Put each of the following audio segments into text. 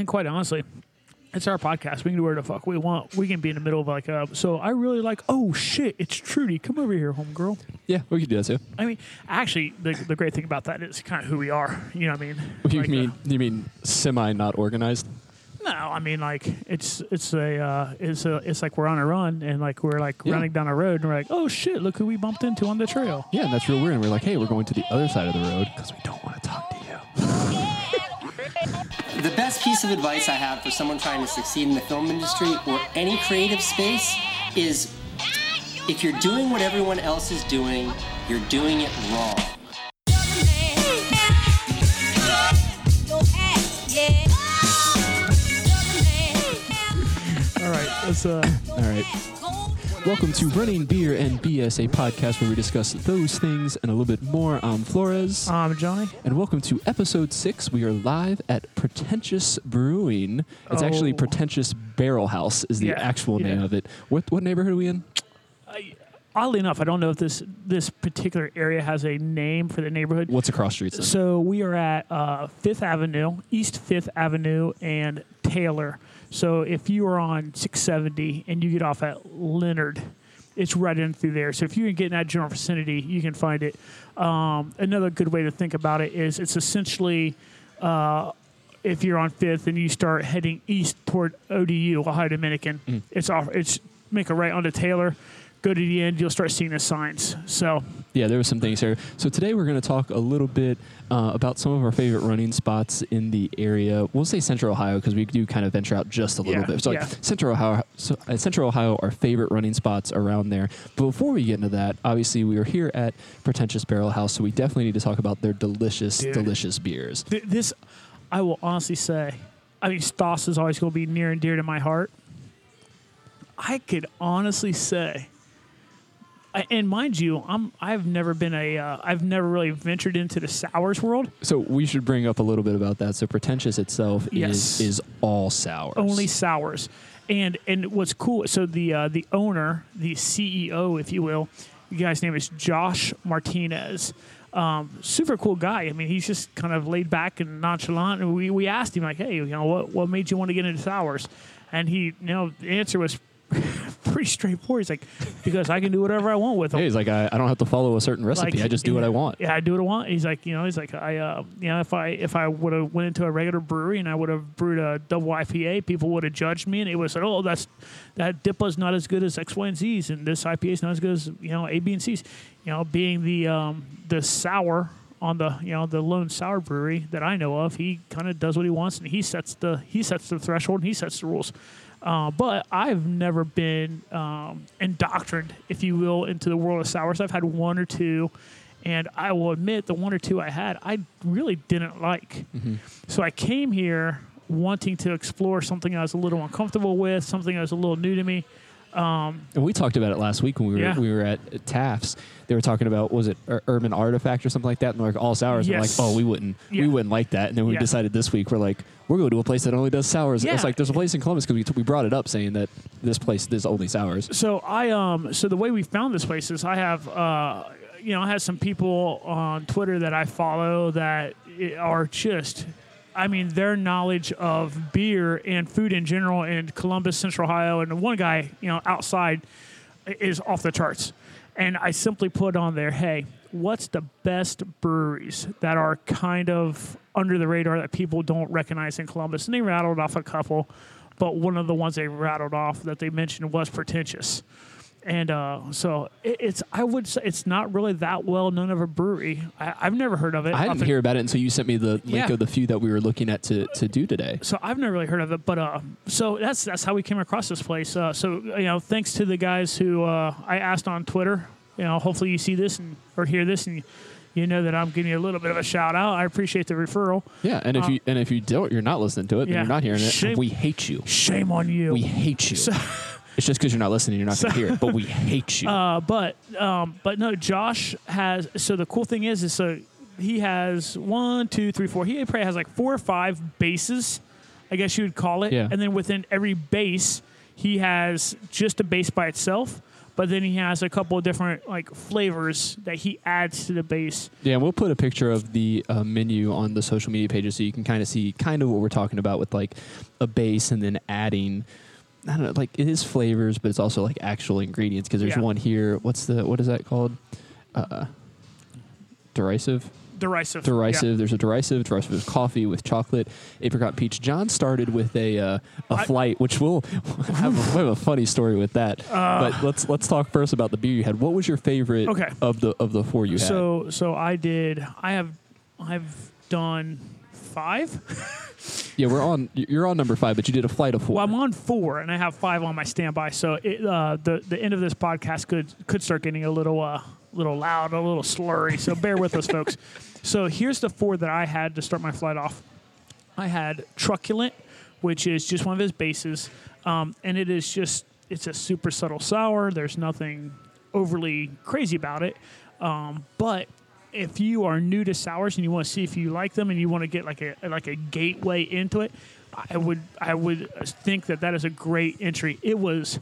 And quite honestly, it's our podcast. We can do whatever the fuck we want. We can be in the middle of like a. So I really like. Oh shit! It's Trudy. Come over here, homegirl. Yeah, we could do that too. I mean, actually, the the great thing about that is kind of who we are. You know what I mean? You Like, uh, mean you mean semi not organized? no, I mean like it's it's a uh, it's a it's like we're on a run and like we're like Yeah. running down a road and we're like, oh shit! Look who we bumped into on the trail. Yeah, and that's real weird. And we're like, hey, we're going to the other side of the road because we don't want best piece of advice I have for someone trying to succeed in the film industry or any creative space is if you're doing what everyone else is doing, you're doing it wrong. All right, let's uh. All right. Welcome to Running Beer and BS, a podcast where we discuss those things and a little bit more. I'm Flores. Um, Johnny. And welcome to episode six. We are live at Pretentious Brewing. It's actually Oh. Pretentious Barrel House is the Yeah, actual name yeah. of it. What what neighborhood are we in? Oddly enough, I don't know if this this particular area has a name for the neighborhood. What's across streets? then? So we are at uh, Fifth Avenue, East Fifth Avenue, and Taylor. So if you are on 670 and you get off at Leonard, it's right in through there. So if you can get in that general vicinity, you can find it. Um, another good way to think about it is it's essentially uh, if you're on Fifth and you start heading east toward ODU, Ohio Dominican, Mm. it's off. It's make a right onto Taylor. Go to the end, you'll start seeing the signs. So Yeah, there were some things here. So today we're going to talk a little bit uh, about some of our favorite running spots in the area. We'll say Central Ohio because we do kind of venture out just a little Yeah, bit. So like. Central Ohio, so, uh, Central Ohio, our favorite running spots around there. But before we get into that, obviously we are here at Pretentious Barrel House, so we definitely need to talk about their delicious, Dude. delicious beers. Th- this, I will honestly say, I mean, Staas is always going to be near and dear to my heart. I could honestly say, and mind you, I'm I've never been a uh, I've never really ventured into the sours world. So we should bring up a little bit about that. So Pretentious itself Yes. is is all sours. only sours. And and what's cool? So the uh, the owner, the CEO, if you will, the guy's name is Josh Martinez. Um, super cool guy. I mean, he's just kind of laid back and nonchalant. And we, we asked him like, hey, you know, what what made you want to get into sours? And he, you know, the answer was pretty straightforward. He's like, because I can do whatever I want with them. He's like, I, I don't have to follow a certain recipe. I just do what I want. Yeah, I do what I want. He's like, you know, he's like, I, uh, you know, if I if I would have went into a regular brewery and I would have brewed a double IPA, people would have judged me and it was like, oh, that's that DIPA's not as good as X, Y, and Z's, and this IPA is not as good as you know A, B, and C's. You know, being the um, the sour on the you know the lone sour brewery that I know of, he kind of does what he wants and he sets the he sets the threshold and he sets the rules. Uh, but I've never been um, indoctrined, if you will, into the world of sours. I've had one or two, and I will admit the one or two I had, I really didn't like. So I came here wanting to explore something I was a little uncomfortable with, something that was a little new to me. And we talked about it last week when we were Yeah. we were at Taft's. They were talking about was it Urban Artifact or something like that, and like all sours. And we're like, oh, we wouldn't, Yeah. we wouldn't like that. And then we Yeah. decided this week we're like, we're going to a place that only does sours. Yeah. It's like there's a place in Columbus because we, t- we brought it up saying that this place does only sours. So I um so the way we found this place is I have uh you know I have some people on Twitter that I follow that are just I mean their knowledge of beer and food in general in Columbus, Central Ohio, and one guy you know outside is off the charts. And I simply put on there, hey, what's the best breweries that are kind of under the radar that people don't recognize in Columbus? And they rattled off a couple, but one of the ones they rattled off that they mentioned was pretentious. And uh, so it, it's, I would say it's not really that well known of a brewery. I, I've never heard of it. I didn't hear about it until you sent me the link Yeah. of the few that we were looking at to, to do today. so I've never really heard of it, but uh, so that's that's how we came across this place. Uh, so you know, thanks to the guys who uh, I asked on Twitter. You know, hopefully you see this and or hear this and. You know that I'm giving you a little bit of a shout out. I appreciate the referral. Yeah, and if you and if you don't, you're not listening to it, then Uh, yeah. you're not hearing it. Shame- we hate you. Shame on you. We hate you. So- it's just because you're not listening, you're not going to hear it. But we hate you. Uh, but um, but no, Josh has. So the cool thing is, is so he has one, two, three, four. He probably has like four or five bases, I guess you would call it. Yeah. And then within every base, he has just a base by itself. but then he has a couple of different like flavors that he adds to the base. Yeah, we'll put a picture of the uh, menu on the social media pages so you can kind of see kind of what we're talking about with like a base and then adding. I don't know, like it is flavors, but it's also like actual ingredients because there's Yeah. one here. What's the what is that called? Uh, derisive. Derisive. Derisive. There's a derisive. Derisive is coffee with chocolate, apricot peach. John started with a uh, a I- flight, which we'll have a, we have a funny story with that. but let's let's talk first about the beer you had. What was your favorite Okay. of the of the four you had? So so I did. I have I've done five. Yeah, we're on. You're on number five, but you did a flight of four. Well, I'm on four, and I have five on my standby. So it, uh, the the end of this podcast could could start getting a little uh, little loud, a little slurry. So bear with us, folks. So here's the four that I had to start my flight off. I had truculent, which is just one of his bases, um, and it is just it's a super subtle sour. There's nothing overly crazy about it, um, but if you are new to sours and you want to see if you like them and you want to get like a like a gateway into it, I would I would think that that is a great entry. It was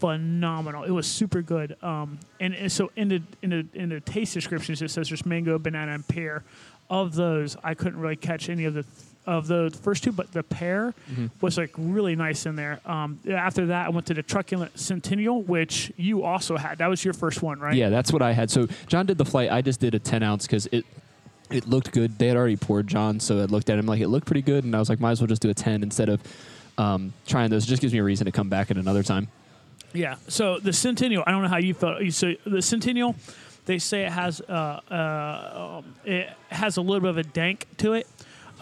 phenomenal. It was super good. Um, and, and so in the in the in the taste descriptions it says there's mango, banana, and pear. Of those, I couldn't really catch any of the of the first two, but the pear was like really nice in there. Um, after that, I went to the truculent centennial, which you also had. That was your first one, right? Yeah, that's what I had. So John did the flight. I just did a 10 ounce because it it looked good. They had already poured John, so I looked at him like it looked pretty good, and I was like, might as well just do a 10 instead of um, trying those. It just gives me a reason to come back at another time. Yeah. So the Centennial, I don't know how you felt. You So the Centennial, they say it has uh, uh, um, it has a little bit of a dank to it.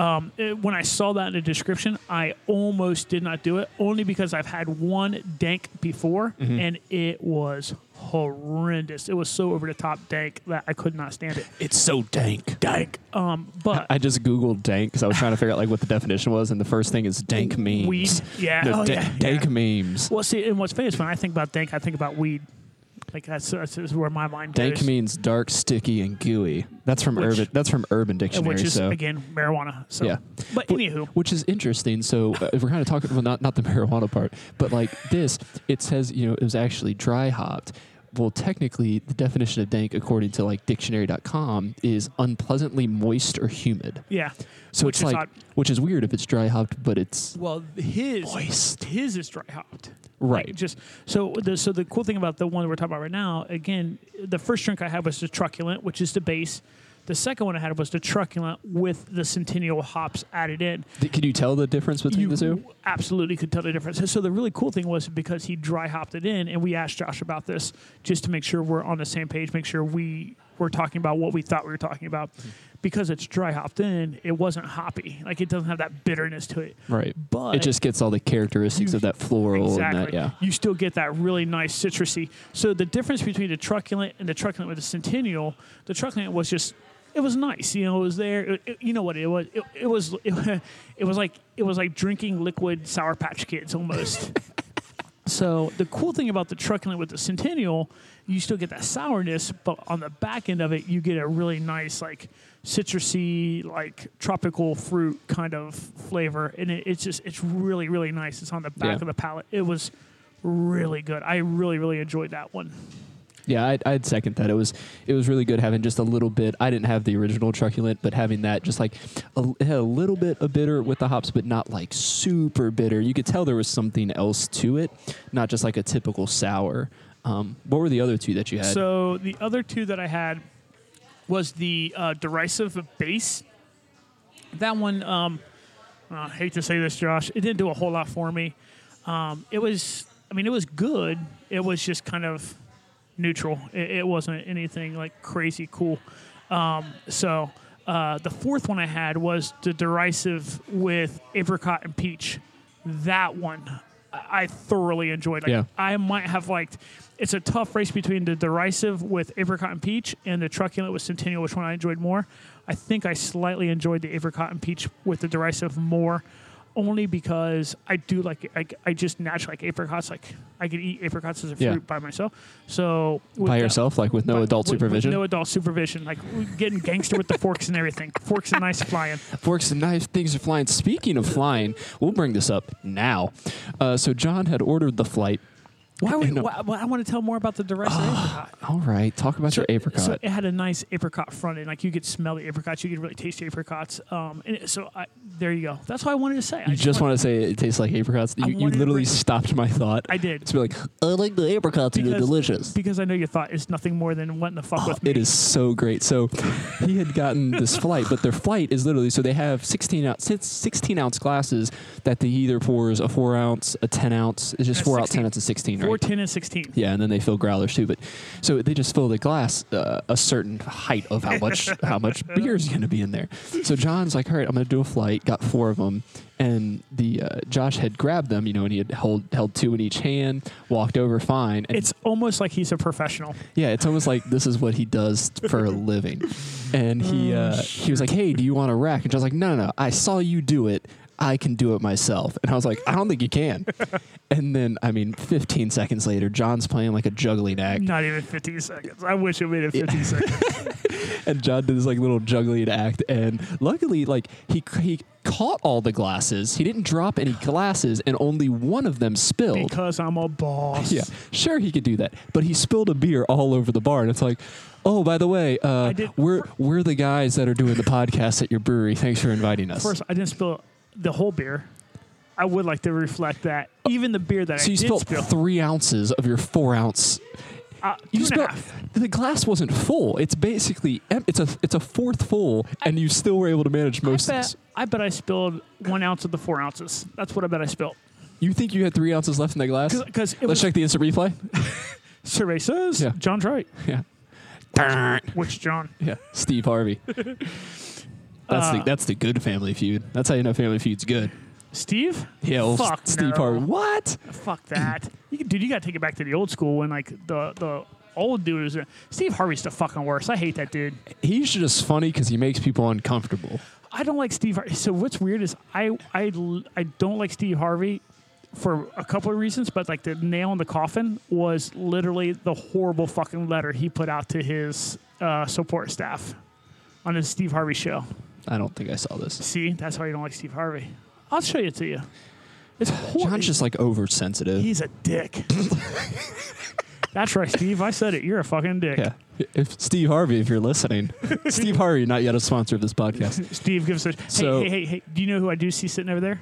Um, it- When I saw that in the description, I almost did not do it, only because I've had one dank before, and it was horrendous. It was so over the top dank that I could not stand it. It's so dank. Dank. Um, but I just googled dank because I was trying to figure out like what the definition was, and the first thing is dank memes. Weed. Yeah. No, Oh, da- yeah, dank yeah. memes. well, see, and what's funny is when I think about dank, I think about weed. Like that's, that's, where my mind Dank goes. means dark, sticky, and gooey. That's from Which- Urban. That's from Urban Dictionary. which is so again marijuana. So, Yeah. But But- anywho, which is interesting. So uh, if we're kind of talking, well, not not the marijuana part, but like this, it says you know it was actually dry hopped. Well, technically, the definition of dank, according to like dictionary.com, is unpleasantly moist or humid. yeah. So Which it's like, odd. which is weird if it's dry hopped, but it's Well, his Moist. his is dry hopped. right. Like, just so the so the cool thing about the one we're talking about right now, again, the first drink I had was the truculent, which is the base. The second one I had was the truculent with the centennial hops added in. Can you tell the difference between the two? absolutely could tell the difference. So the really cool thing was because he dry hopped it in, and we asked Josh about this just to make sure we're on the same page, make sure we were talking about what we thought we were talking about. Hmm. Because it's dry hopped in, it wasn't hoppy. Like it doesn't have that bitterness to it. Right. But it just gets all the characteristics You- of that floral Exactly. and that. Yeah. You still get that really nice citrusy. So the difference between the truculent and the truculent with the centennial, the truculent was just it was nice. You know, it was there. It- it- you know what it was? It, it was it, it was like it was like drinking liquid Sour Patch Kids almost. so the cool thing about the truculent with the centennial, you still get that sourness, but on the back end of it, you get a really nice like citrusy, like tropical fruit kind of flavor, and it, it's just it's really really nice. It's on the back Yeah. of the palate. It was really good. I really really enjoyed that one. Yeah, I'd, I'd second that. It was it was really good having just a little bit. I didn't have the original truculent, but having that just like a, had a little bit of bitter with the hops, but not like super bitter. You could tell there was something else to it, not just like a typical sour. Um, what were the other two that you had? So the other two that I had was the uh, derisive base. That one, um, I hate to say this, Josh, it didn't do a whole lot for me. Um, it was, I mean, it was good. It was just kind of neutral. It, it wasn't anything like crazy cool. Um, so uh, the fourth one I had was the derisive with apricot and peach. That one I thoroughly enjoyed. Like, Yeah. I might have liked. It's a tough race between the derisive with apricot and peach and the truculent with centennial, which one I enjoyed more. I think I slightly enjoyed the apricot and peach with the derisive more, only because I do like I, I just naturally like apricots. Like I could eat apricots as a fruit Yeah. by myself. So with by yourself, like with no but adult with- with supervision. no adult supervision. Like getting gangster with the forks and everything. Forks and knives flying. Forks and knives, things are flying. Speaking of flying, we'll bring this up now. Uh, so John had ordered the flight. Why would No. why, I want to tell more about the Derisa apricot. All right, talk about your apricot. So it had a nice apricot front end. Like you could smell the apricots. You could really taste the apricots. Um, and so I, there you go. That's what I wanted to say. I you just want to say it tastes like apricots. You, you literally stopped my thought. I did. To be like, I like the apricots. They're delicious. because I know your thought is nothing more than wanting the fuck Oh, with me. it is so great. So he had gotten this flight, but their flight is literally so they have 16 ounce, 16 ounce glasses that they either pours a four ounce, a 10 ounce. It's just Uh, four ounce, 10 ounce, and 16, right? Four, 10, and sixteen. Yeah, and then they fill growlers too. But so they just fill the glass uh, a certain height of how much how much beer is going to be in there. So John's like, all right, I'm going to do a flight. Got four of them, and the uh, Josh had grabbed them, you know, and he had held held two in each hand, walked over fine. And It's almost like he's a professional. yeah, it's almost like this is what he does for a living. And he uh, he was like, "Hey, do you want a rack?" And John's like, "No, no, no. I saw you do it. I can do it myself." And I was like, "I don't think you can." and then, I mean, 15 seconds later, John's playing like a juggling act, Not even 15 seconds. I wish it made it 15 seconds. and John did this like little juggling act. And luckily, like he he caught all the glasses. He didn't drop any glasses, and only one of them spilled. Because I'm a boss. Yeah, sure he could do that, but he spilled a beer all over the bar, and it's like, oh, by the way, uh, we're we're the guys that are doing the podcast at your brewery. Thanks for inviting us. First, I didn't spill the whole beer. I would like to reflect that. Even the beer that so I you did spilled spill. three ounces of your four ounce. uh, You two and a spilled. half. The glass wasn't full. It's basically it's a it's a fourth full, and you still were able to manage I most. of bet, this. I bet I spilled one ounce of the four ounces. That's what I bet I spilled. You think you had three ounces left in that glass? Because it Let's was check the instant replay. survey says Yeah. John's right. Yeah. Which John? Yeah, Steve Harvey. That's Uh, the that's the good Family Feud. That's how you know Family Feud's good. Steve? Yeah, old Fuck Steve no. Harvey. What? Fuck that. you, can- dude, you got to take it back to the old school when like the the old dude is Steve Harvey's the fucking worst. I hate that dude. He's just funny because he makes people uncomfortable. I don't like Steve Harvey. So what's weird is I I I don't like Steve Harvey for a couple of reasons, but like the nail in the coffin was literally the horrible fucking letter he put out to his uh, support staff on his Steve Harvey show. I don't think I saw this. See, that's why you don't like Steve Harvey. I'll show it to you. It's horrible. John's just like oversensitive. He's a dick. That's right, Steve. I said it. You're a fucking dick. Yeah. If Steve Harvey, if you're listening, Steve Harvey, not yet a sponsor of this podcast. Steve gives us. Hey, So- hey, hey, hey. Do you know who I do see sitting over there?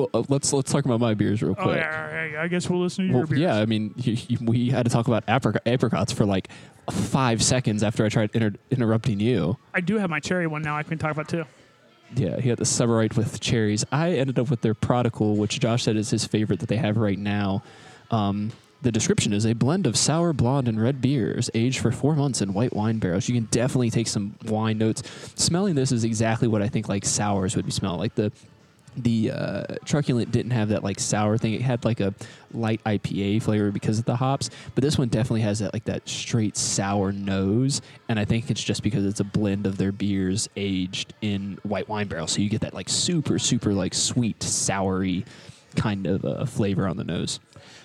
Well, uh, let's let's talk about my beers real quick. Oh, yeah, yeah, yeah. I guess we'll listen to Well, your beers. yeah, I mean, you, you, we had to talk about apric- apricots for like five seconds after I tried inter- interrupting you. I do have my cherry one now. I can talk about too. Yeah, he had the Severite with cherries. I ended up with their Prodigal, which Josh said is his favorite that they have right now. Um, the description is a blend of sour, blonde, and red beers aged for four months in white wine barrels. You can definitely take some wine notes. Smelling this is exactly what I think like sours would be smelling like. The the uh, truculent didn't have that like sour thing. It had like a light IPA flavor because of the hops, but this one definitely has that like that straight sour nose. And I think it's just because it's a blend of their beers aged in white wine barrels, so you get that like super super like sweet soury kind of uh, flavor on the nose.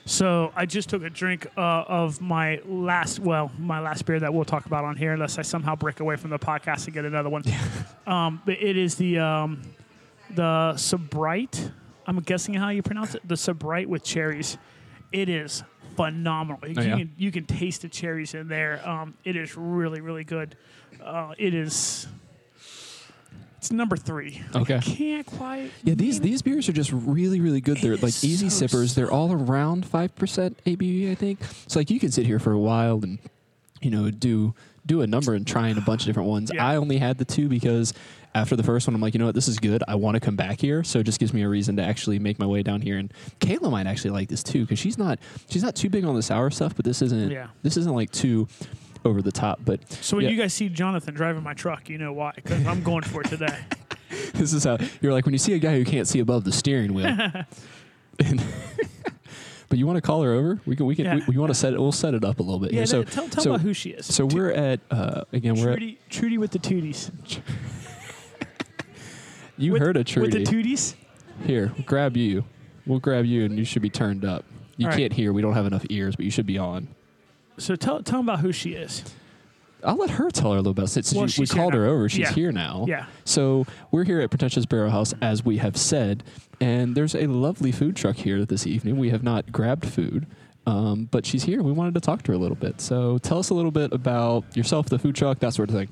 So I just took a drink uh, of my last, well, my last beer that we'll talk about on here, unless I somehow break away from the podcast and get another one. um, but it is the um, the Sabrite. I'm guessing how you pronounce it. The Sabrite with cherries. It is phenomenal. you, Oh, yeah? can, you can taste the cherries in there. Um, it is really, really good. Uh, it is. It's number three. Okay. I can't quite. Yeah, these these beers are just really really good. They're like easy so sippers. They're all around five percent ABV, I think. So like you can sit here for a while and you know do do a number and trying a bunch of different ones. Yeah. I only had the two because after the first one, I'm like, you know what, this is good. I want to come back here, so it just gives me a reason to actually make my way down here. And Kayla might actually like this too because she's not she's not too big on the sour stuff, but this isn't Yeah. this isn't like too over the top. But So when yeah. you guys see Jonathan driving my truck, you know why? Because I'm going for it today. this is how you're like when you see a guy who can't see above the steering wheel. But you want to call her over? We can. We can. Yeah. We, we want to set it. We'll set it up a little bit Yeah, here. So tell, tell so, about who she is. so we're at uh, again. We're at, Trudy, Trudy with the tooties. You with, heard a tree. With the tooties? here, we'll grab you. We'll grab you, and you should be turned up. You All right. can't hear. We don't have enough ears, but you should be on. So tell tell them about who she is. I'll let her tell her a little bit. Since Well, you- we called her over, she's Yeah. here now. Yeah. So we're here at Pretentious Barrel House, as we have said, and there's a lovely food truck here this evening. We have not grabbed food. Um, but she's here. We wanted to talk to her a little bit. So tell us a little bit about yourself, the food truck, that sort of thing.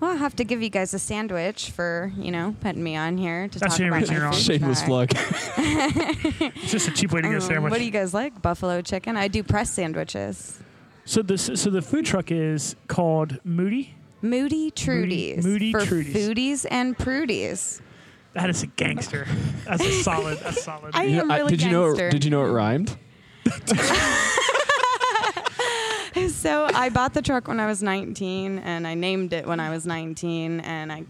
Well, I'll have to give you guys a sandwich for, you know, putting me on here to That's talk about sandwich my you're on. food Shameless truck. plug. It's just a cheap way to get a Um, sandwich. what do you guys like? Buffalo chicken? I do press sandwiches. so this so the food truck is called Moody. Moody Trudies. Moody for Trudies. foodies and prudies. That is a gangster. That's a solid. That's solid. I You know, am I- really did you know? gangster. It, did you know it rhymed? So I bought the truck when I was 19, and I named it when I was 19, and I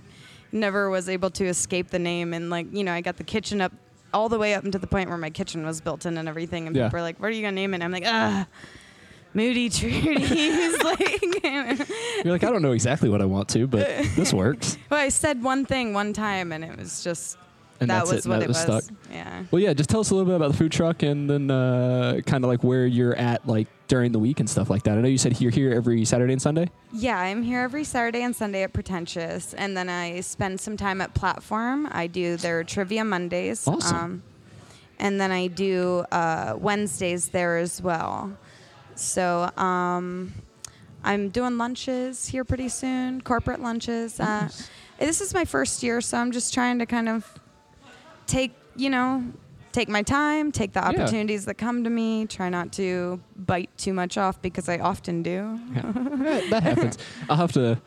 never was able to escape the name. And like, you know, I got the kitchen up all the way up into the point where my kitchen was built in and everything. And Yeah. people were like, "What are you gonna name it?" And I'm like, "Ah, Moody Trudy's." like, You're like, I don't know exactly what I want to, but this works. well, I said one thing one time, and it was just And that that's was it. what that it was was. stuck. Yeah. Well, yeah. Just tell us a little bit about the food truck, and then uh, kind of like where you're at, like during the week and stuff like that. I know you said you're here every Saturday and Sunday. Yeah, I'm here every Saturday and Sunday at Pretentious, and then I spend some time at Platform. I do their Trivia Mondays. Awesome. and then I do uh, Wednesdays there as well. So um, I'm doing lunches here pretty soon, corporate lunches. Uh, this is my first year, so I'm just trying to kind of take, you know, take my time, take the Yeah. opportunities that come to me, try not to bite too much off because I often do. that, that happens. I'll have to.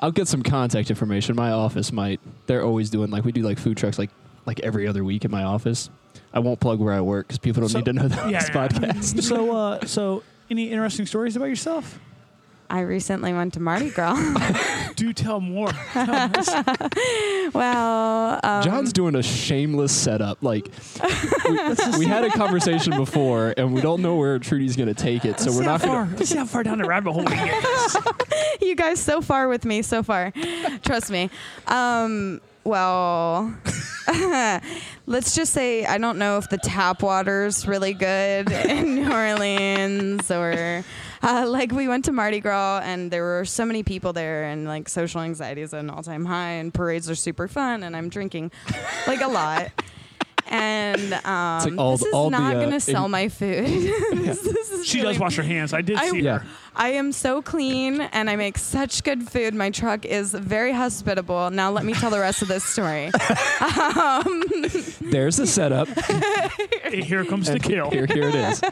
I'll get some contact information. My office might. They're always doing like we do like food trucks like like every other week in my office. I won't plug where I work because people don't So- need to know that on yeah, this yeah. podcast. so uh, so any interesting stories about yourself? I recently went to Mardi Gras. Do tell more. Tell well, um, John's doing a shameless setup. Like we, we had a conversation before, and we don't know where Trudy's going to take it, so Let's we're not going to Let's see how far down the rabbit hole we get. you guys so far with me so far. Trust me. Um, well, let's just say I don't know if the tap water's really good in New Orleans or uh, like we went to Mardi Gras and there were so many people there and like social anxiety is at an all time high and parades are super fun and I'm drinking like a lot. And um, all this is all the, not uh, gonna sell in- my food. This- this is She really- does wash her hands. I did I- see Yeah. her. I am so clean and I make such good food. My truck is very hospitable. Now let me tell the rest of this story. There's the setup. Here comes the kill. Here, here it is.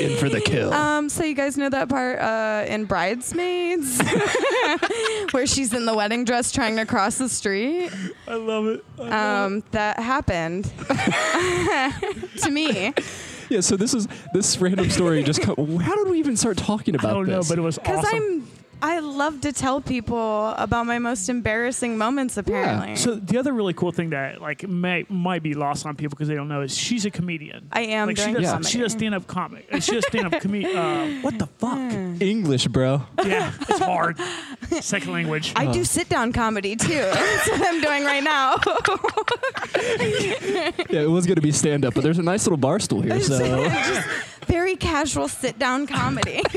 In for the kill. Um, so you guys know that part uh, in Bridesmaids where she's in the wedding dress trying to cross the street? I love it. Um, that happened to me. Yeah. So this is this random story. Just co- how did we even start talking about? I about don't know, this? but it was Because awesome. I'm I love to tell people about my most embarrassing moments apparently. So the other really cool thing that like may might be lost on people because they don't know is she's a comedian. I am like she doing does, Yeah. she does stand up comic. uh, She does stand up comedy. Uh, what the fuck? English, bro. yeah, it's hard. Second language. I do sit down comedy too. That's what I'm doing right now. Yeah, it was going to be stand up, but there's a nice little bar stool here. So Just very casual sit down comedy.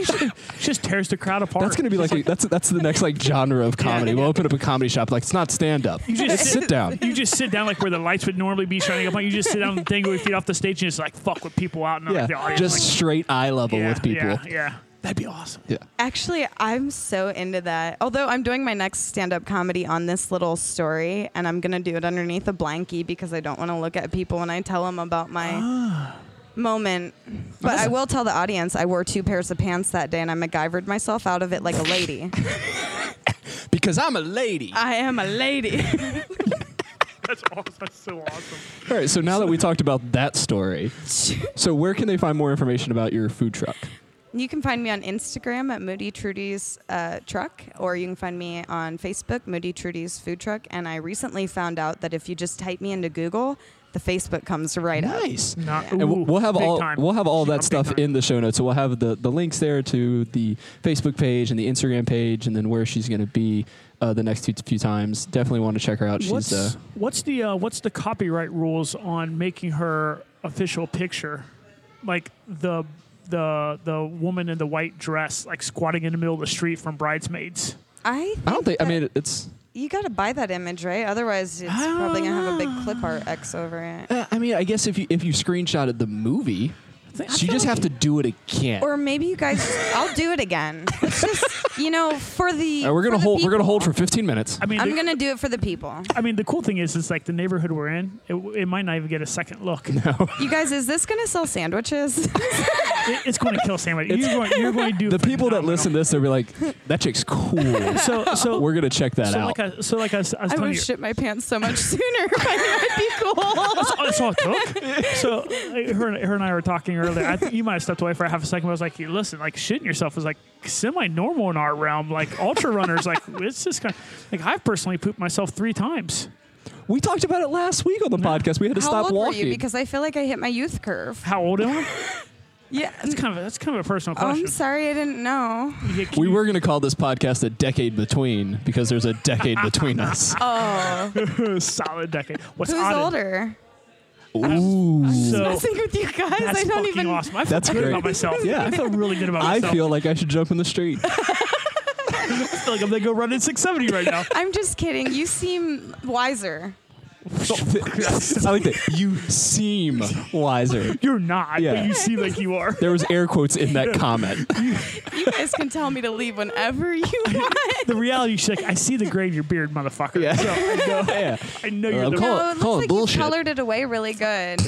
She just tears the crowd apart. that's going to be like, a, that's that's the next like genre of comedy. We'll open up a comedy shop. Like it's not stand up. You just It's sit down. You just sit down like where the lights would normally be shining up on. You just sit down and dangle your feet off the stage and just like fuck with people out in like, the Yeah, audience. just like, straight eye level yeah, with people. Yeah, yeah. That'd be awesome. Yeah. Actually, I'm so into that. Although I'm doing my next stand up comedy on this little story, and I'm going to do it underneath a blankie because I don't want to look at people when I tell them about my Ah. Moment. But I will tell the audience I wore two pairs of pants that day, and I MacGyvered myself out of it like a lady. Because I'm a lady. I am a lady. That's awesome. That's so awesome. All right. So now that we talked about that story, so where can they find more information about your food truck? You can find me on Instagram at Moody Trudy's uh, Truck, or you can find me on Facebook, Moody Trudy's Food Truck. And I recently found out that if you just type me into Google, the Facebook comes right up. Nice. Not, And we'll, ooh, we'll have all time. we'll have all I'm that stuff time. in the show notes. So we'll have the, the links there to the Facebook page and the Instagram page, and then where she's going to be uh, the next few, few times. Definitely want to check her out. She's What's uh, what's the uh, what's the copyright rules on making her official picture, like the the the woman in the white dress, like squatting in the middle of the street from Bridesmaids? I, I don't think. I mean, it's. You got to buy that image, right? Otherwise, it's probably gonna have a big clip art X over it. Uh, I mean, I guess if you if you screenshotted the movie, So you just have to do it again. Or maybe you guys, I'll do it again. It's just, you know, for the. All right, we're gonna for the hold. We're gonna hold for 15 minutes. I mean, I'm the, gonna do it for the people. I mean, the cool thing is, it's like the neighborhood we're in. It, it might not even get a second look. Now. You guys, is this gonna sell sandwiches? It, it's going to kill sandwich. You're going, you're going to do the people that listen to this, they'll be like, "That chick's cool." So, so we're gonna check that so out. like I, so like I was, I was I would you, shit my pants so much sooner I knew it'd be cool. that's, that's all it took. So her, her and I were talking earlier. I think you might have stepped away for a half a second. But I was like, listen, like shitting yourself is like semi-normal in our realm. Like ultra runners, like it's just kind of like I've personally pooped myself three times. we talked about it last week on the podcast. We had to How stop old walking. were you? Because I feel like I hit my youth curve. How old am I? Yeah. That's kind of a, that's kind of a personal Oh, question. I'm sorry, I didn't know. You get- we were gonna call this podcast a decade between because there's a decade between us. Oh, solid decade. What's who's odd is- older? Ooh. So Messing with you guys. that's I don't fucking even. awesome. I feel That's good great. about myself. Yeah. I feel really good about myself. I myself. feel like I should jump in the street. I feel like I'm gonna go run in 670 right now. I'm just kidding. You seem wiser. I like that. You seem wiser. You're not, Yeah. but you seem like you are. There was air quotes in that comment. You guys can tell me to leave whenever you want. The reality check. I see the gray in your beard, motherfucker. Yeah. So I know, Yeah. I know you're I'm the calling- No, it looks call it like bullshit. you colored it away really good.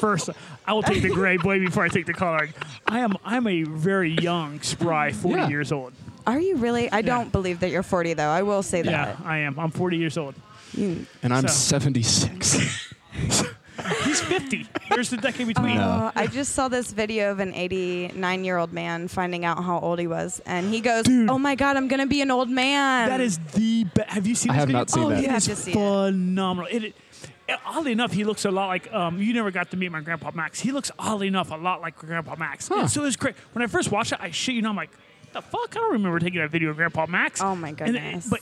first. I will take the gray way before I take the coloring. I am. I'm a very young, spry, 40 Yeah. years old. Are you really? I don't believe that you're 40 though. I will say that. Yeah, that. I am. I'm 40 years old. You- And I'm So- 76. He's 50. Here's the decade between. Oh, I just saw this video of an 89 year old man finding out how old he was, and he goes, Dude. "Oh my god, I'm gonna be an old man." That is the best. Have you seen? I this have video? not seen oh, that. It You have is to see it. phenomenal. It, it, oddly enough, he looks a lot like. Um, you never got to meet my grandpa Max. He looks oddly enough a lot like Grandpa Max. Huh. And so it's great. When I first watched it, I shit you know, I'm like, the fuck? I don't remember taking that video of Grandpa Max. Oh my And goodness. it- but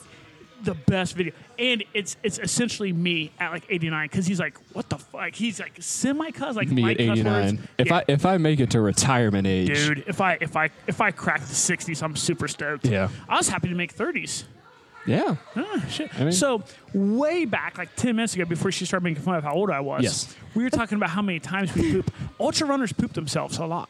the best video, and it's it's essentially me at like 89 because he's like, what the fuck? He's like semi cuss like Me my at 89. words. If Yeah. I if I make it to retirement age, Dude, if I if I if I crack the 60s, I'm super stoked. Yeah. I was happy to make 30s. yeah. Ah, shit. I mean- so way back, like ten minutes ago, before she started making fun of how old I was, Yes. we were talking about how many times we poop. Ultra runners poop themselves a lot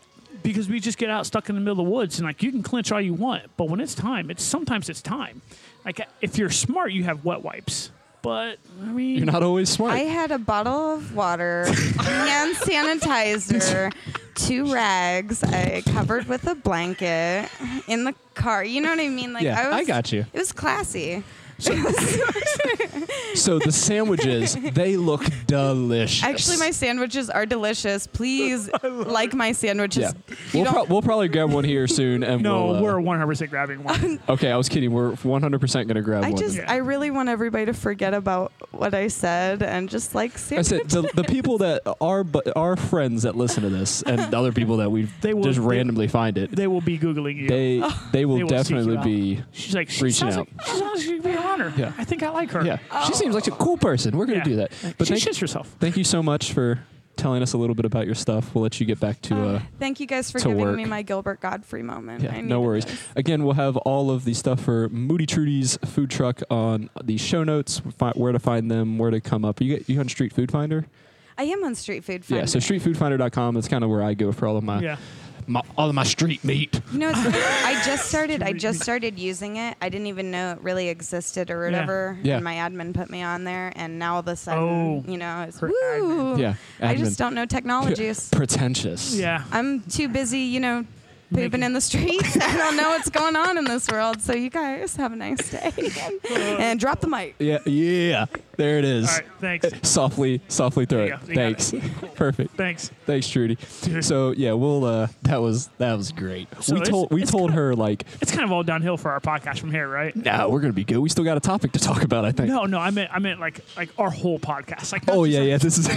because we just get out stuck in the middle of the woods and like you can clinch all you want, but when it's time, it's sometimes it's time. Like if you're smart, you have wet wipes, but I mean, You're not always smart. I had a bottle of water, hand sanitizer, two rags, I covered with a blanket in the car. You know what I mean? Like yeah, I, was, I got you. It was classy. So the sandwiches, they look delicious. Actually, my sandwiches are delicious. Please like my sandwiches. yeah. We'll, pro- we'll probably grab one here soon, and no, we'll, uh, we're 100 percent grabbing one. okay. I was kidding. We're 100 percent gonna grab I one. just, Yeah. I really want everybody to forget about what I said and just like I said the, the people that are but our friends that listen to this, and other people that we They will- just they- randomly find it, they will be googling you. they they will They will definitely be. She's like, she reaching sounds out. like she sounds like she could be a runner. Yeah. I think I like her. Yeah, she seems like a cool person. We're gonna Yeah. do that. But she thank, shits herself. thank you so much for telling us a little bit about your stuff. We'll let you get back to. Uh, Uh, thank you guys for to giving work. me my Gilbert Gottfried moment. Yeah, I no worries. this. Again, we'll have all of the stuff for Moody Trudy's food truck on the show notes. Fi- where to find them, where to come up. You get you on Street Food Finder? I am on Street Food Finder. Yeah, so streetfoodfinder.com. That's kind of where I go for all of my, Yeah. My all of my street meat. You know, I just started. I just started using it. I didn't even know it really existed or whatever. Yeah. And my admin put me on there, and now all of a sudden, Oh, you know, it's her woo. Yeah, I admin. just don't know technologies. pretentious. Yeah. I'm too busy, you know, pooping Making- in the streets. I don't know what's going on in this world. So you guys have a nice day, and drop the mic. Yeah, yeah. There it is. All right. Thanks. Softly, softly throw it. you go. You got Thanks. it. Perfect. Thanks. Thanks, Trudy. So yeah, we'll. Uh, that was that was great. So we told we told her like, It's kind of all downhill for our podcast from here, right? no, we're gonna be good. We still got a topic to talk about. I think. No, no, I meant I meant like like our whole podcast. Like Oh yeah, like- yeah. This is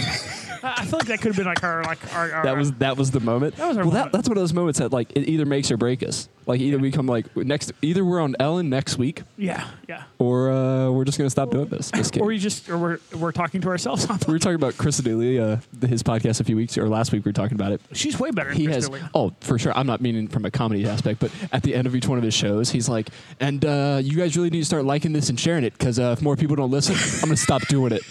I feel like that could have been like our like our, our that was that was the moment. That was our well, that, that's one of those moments that like it either makes or break us. Like either we come like next, either we're on Ellen next week, yeah yeah. or uh, we're just gonna stop doing this. Just kidding. Or you just or we're we're talking to ourselves. we were talking about Chris D'Elia, uh, his podcast a few weeks or last week. We were talking about it. She's way better. Than He Chris has D'Elia. oh for sure. I'm not meaning from a comedy aspect, but at the end of each one of his shows, he's like, "And uh, you guys really need to start liking this and sharing it because uh, if more people don't listen, I'm gonna stop doing it."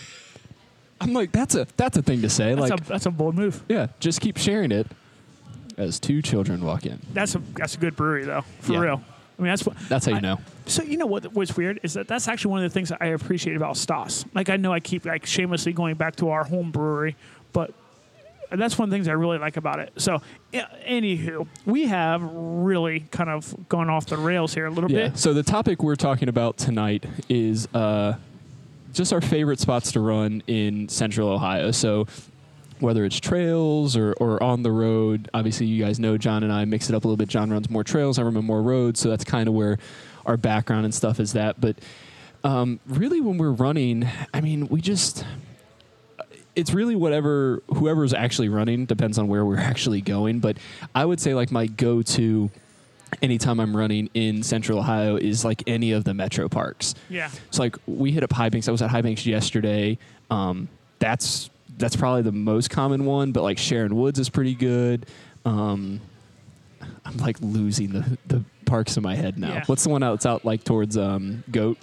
I'm like, that's a that's a thing to say. That's like, a that's a bold move. yeah, just keep sharing it. as two children walk in. That's a that's a good brewery though, for Yeah. real. I mean, that's what That's how you I- know. So you know what what's weird is that that's actually one of the things that I appreciate about Staas. Like I know I keep like shamelessly going back to our home brewery, but that's one of the things I really like about it. So, anywho, we have really kind of gone off the rails here a little Yeah. bit. So the topic we're talking about tonight is uh, just our favorite spots to run in Central Ohio. So whether it's trails or, or on the road, obviously you guys know John and I mix it up a little bit. John runs more trails, I run more roads, so that's kind of where our background and stuff is that. But um, really, when we're running, I mean, we just it's really whatever whoever's actually running depends on where we're actually going. But I would say like my go-to anytime I'm running in Central Ohio is like any of the metro parks. Yeah. So like we hit up High Banks. I was at High Banks yesterday. Um, that's that's probably the most common one, but like Sharon Woods is pretty good. Um, I'm like losing the, the parks in my head now. Yeah. What's the one? It's out like towards um, Goat.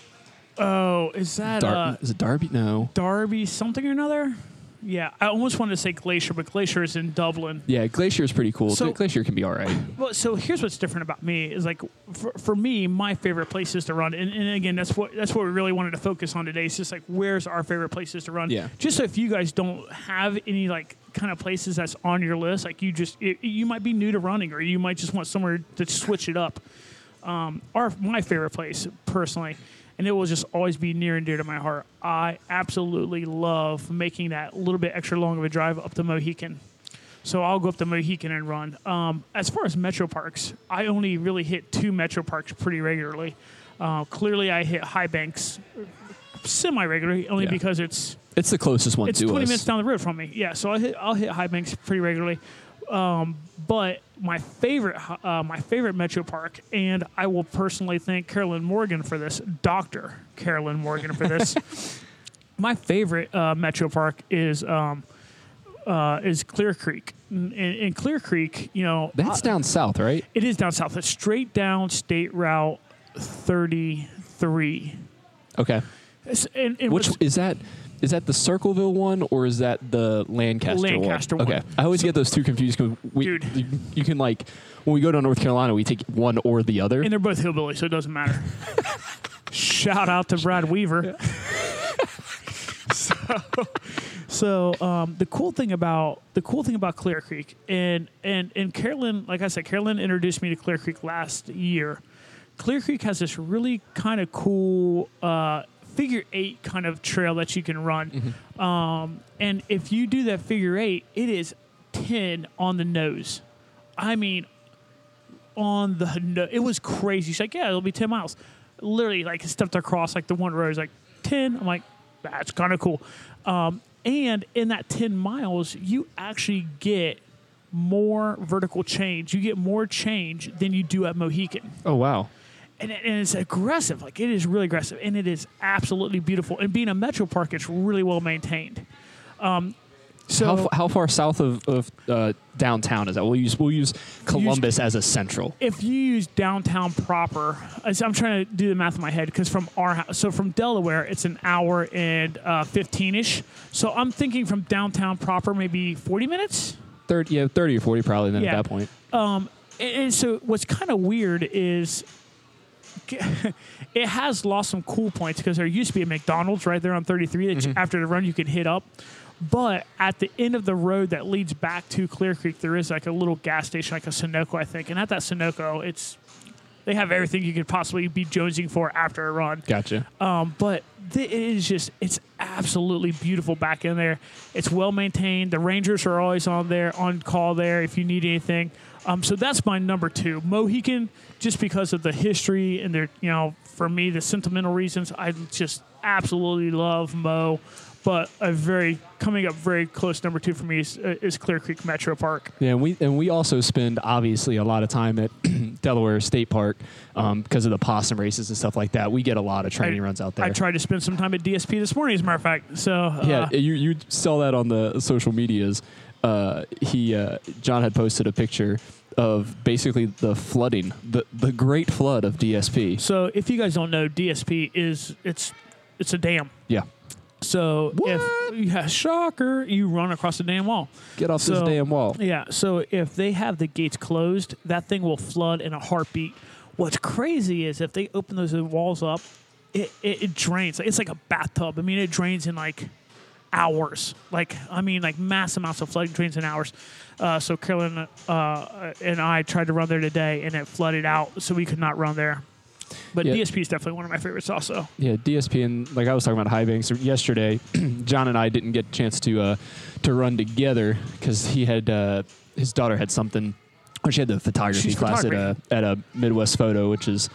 Oh, is that Dar- uh, is it Darby? No. Darby something or another? Yeah, I almost wanted to say Glacier, but Glacier is in Dublin. Yeah, Glacier is pretty cool. So- Glacier can be all right. Well, so here's what's different about me is like for, for me, my favorite places to run, and, and again, that's what that's what we really wanted to focus on today. It's just like where's our favorite places to run. Yeah. Just so if you guys don't have any like kind of places that's on your list, like you just it, you might be new to running, or you might just want somewhere to switch it up. Um, our my favorite place personally, and it will just always be near and dear to my heart. I absolutely love making that little bit extra long of a drive up to Mohican. So I'll go up to Mohican and run. Um, as far as metro parks, I only really hit two metro parks pretty regularly. Uh, clearly, I hit High Banks semi regularly, only Yeah. because it's It's the closest one it's 20 us. minutes down the road from me. Yeah, so I hit, I'll hit High Banks pretty regularly. Um, but my favorite, uh, my favorite metro park, and I will personally thank Carolyn Morgan for this, Doctor Carolyn Morgan for this. my favorite uh, metro park is um, uh, is Clear Creek. In, in Clear Creek, you know, That's uh, down south, right? it is down south. It's straight down State Route 33. Okay. And, and Which is that? Is that the Circleville one or is that the Lancaster, Lancaster one? one. Okay, I always get those two confused because we, Dude. you, you can like when we go to North Carolina, we take one or the other. And they're both hillbilly, so it doesn't matter. Shout out to Brad Weaver. so, so um, the cool thing about the cool thing about Clear Creek and and and Carolyn, like I said, Carolyn introduced me to Clear Creek last year. Clear Creek has this really kind of cool uh, figure eight kind of trail that you can run. Um, and if you do that figure eight, it is 10 on the nose. I mean, on the no- it was crazy. She's like, yeah, it'll be ten miles. Literally, like stepped across like the one road. Is like ten. I'm like, that's kind of cool. Um, and in that ten miles, you actually get more vertical change. You get more change than you do at Mohican. oh wow! And, it- and it's aggressive. Like it is really aggressive, and it is absolutely beautiful. And being a metro park, it's really well maintained. Um, so how, f- how far south of, of uh, downtown is that? We'll use we'll use Columbus as a central. if you use downtown proper, as I'm trying to do the math in my head because from our house, so from Delaware, it's an hour and uh, 15 ish. So I'm thinking from downtown proper, maybe 40 minutes. Thirty, yeah, thirty or forty probably. Then Yeah. at that point. And, and so what's kind of weird is it has lost some cool points because there used to be a McDonald's right there on 33 that you- after the run you could hit up. But at the end of the road that leads back to Clear Creek, there is like a little gas station, like a Sunoco, I think. And at that Sunoco, it's they have everything you could possibly be jonesing for after a run. gotcha. Um, but th- it is just it's absolutely beautiful back in there. It's well maintained. The Rangers are always on there on call there if you need anything. Um, so that's my number two, Mohican, just because of the history and their you know for me the sentimental reasons. I just absolutely love Mo. But a very coming up very close number two for me is, uh, is Clear Creek Metro Park. Yeah, and we and we also spend obviously a lot of time at Delaware State Park um, because of the possum races and stuff like that. We get a lot of training I- runs out there. I tried to spend some time at DSP this morning, as a matter of fact. So uh, Yeah, you you saw that on the social medias. Uh, he uh, John had posted a picture of basically the flooding, the the great flood of DSP. So if you guys don't know, DSP is it's it's a dam. Yeah, So What? if yeah, shocker, you run across the damn wall. Get off this damn wall. Yeah. So if they have the gates closed, that thing will flood in a heartbeat. What's crazy is if they open those walls up, it, it, it drains. It's like a bathtub. I mean, it drains in like hours. Like I mean, like mass amounts of flood drains in hours. Uh, so Carolyn uh, and I tried to run there today, and it flooded out, so we could not run there. But Yeah. DSP is definitely one of my favorites, also. Yeah, DSP and like I was talking about high banks yesterday. John and I didn't get a chance to uh, to run together because he had uh, his daughter had something. Or she had the photography She's class at a at a Midwest Photo, which is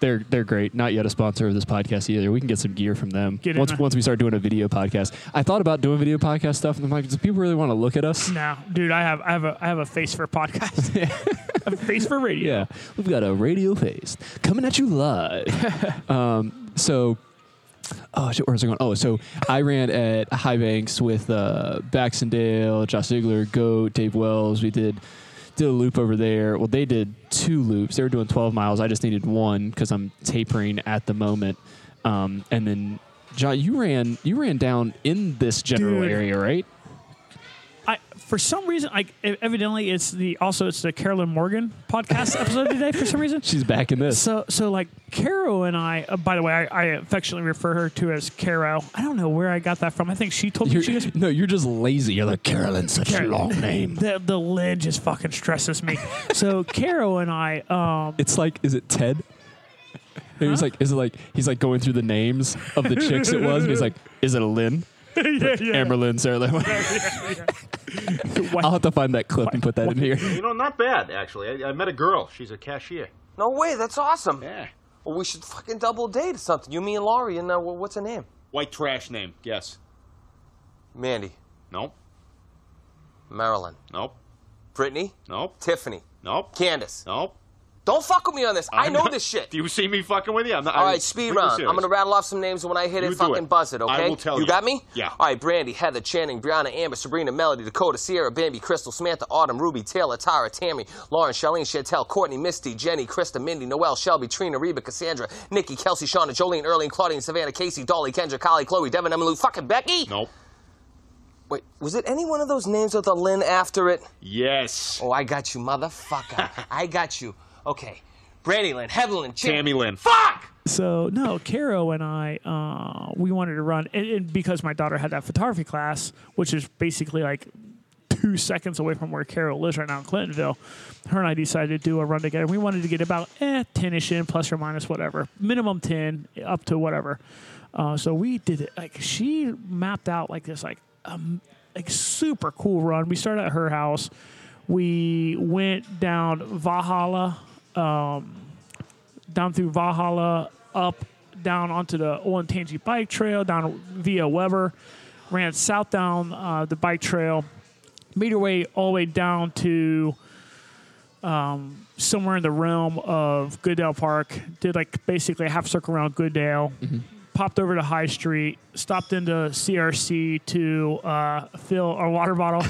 they're they're great. Not yet a sponsor of this podcast either. We can get some gear from them Get in once once we start doing a video podcast. I thought about doing video podcast stuff, and I'm like, do people really want to look at us? No, dude, I have I have a I have a face for podcast. I have a face for radio. Yeah, we've got a radio face coming at you live. um, so, oh shit, where's it going? Oh, so I ran at High Banks with uh, Baxendale, Josh Ziegler, Goat, Dave Wells. We did did a loop over there. Well, they did two loops. They were doing 12 miles. I just needed one because I'm tapering at the moment. Um, and then. John, you ran you ran down in this general Dude. area, right? For some reason, like evidently, it's the also it's the Carolyn Morgan podcast episode today. For some reason, She's back in this. so so like Caro and I. Uh, by the way, I, I affectionately refer her to as Caro. I don't know where I got that from. I think she told You're, she was. no, you're just lazy. You're like Carolyn, such a long name. The the lid just fucking stresses me. so Caro and I, um, It's like, is it Ted? And He's like, is it like he's like going through the names of the chicks it was, and he's like, is it a Lynn? yeah, yeah. Amber Lynn, Sarah Lynn. I'll have to find that clip and put that in here. You know, not bad actually. I, I met a girl. She's a cashier. No way, that's awesome. Yeah. Well, we should fucking double date or something. You, me, and Laurie, and uh, wh- what's her name? White trash name. Guess. Mandy, Nope. Marilyn, Nope. Brittany, Nope. Tiffany, Nope. Candace. Nope. Don't fuck with me on this. I know not- this shit. Do you see me fucking with you? I'm not. All I'm speed round. serious. I'm gonna rattle off some names, and when I hit You it, fucking it. buzz it, okay? I will tell you. got me? Yeah. All right, Brandy, Heather, Channing, Brianna, Amber, Sabrina, Melody, Dakota, Sierra, Bambi, Crystal, Samantha, Autumn, Ruby, Taylor, Tara, Tammy, Lauren, Charlene, Chantel, Courtney, Misty, Jenny, Krista, Mindy, Noelle, Shelby, Trina, Reba, Cassandra, Nikki, Kelsey, Shauna, Jolene, Erling, Claudine, Savannah, Casey, Dolly, Kendra, Kylie, Chloe, Devin, Emily, fucking Becky. Nope. Wait, was it any one of those names with a Lynn after it? Yes. Oh, I got you, motherfucker. I got you. Okay. Brandy Lynn, Heather Lynn, Tammy Lynn. Fuck! So no, Caro and I, uh, we wanted to run, and, and because my daughter had that photography class, which is basically like two seconds away from where Carol lives right now in Clintonville. Her and I decided to do a run together. We wanted to get about eh, ten-ish in, plus or minus whatever, minimum ten, up to whatever. Uh, so we did it. Like she mapped out like this, like um, like super cool run. We started at her house. We went down Walhalla down through Walhalla, up down onto the Olentangy bike trail, down via Weber, ran south down uh, the bike trail, made our way all the way down to um, somewhere in the realm of Goodale Park. Did like basically a half circle around Goodale. Popped over to High Street, stopped into CRC to uh, fill a water bottle.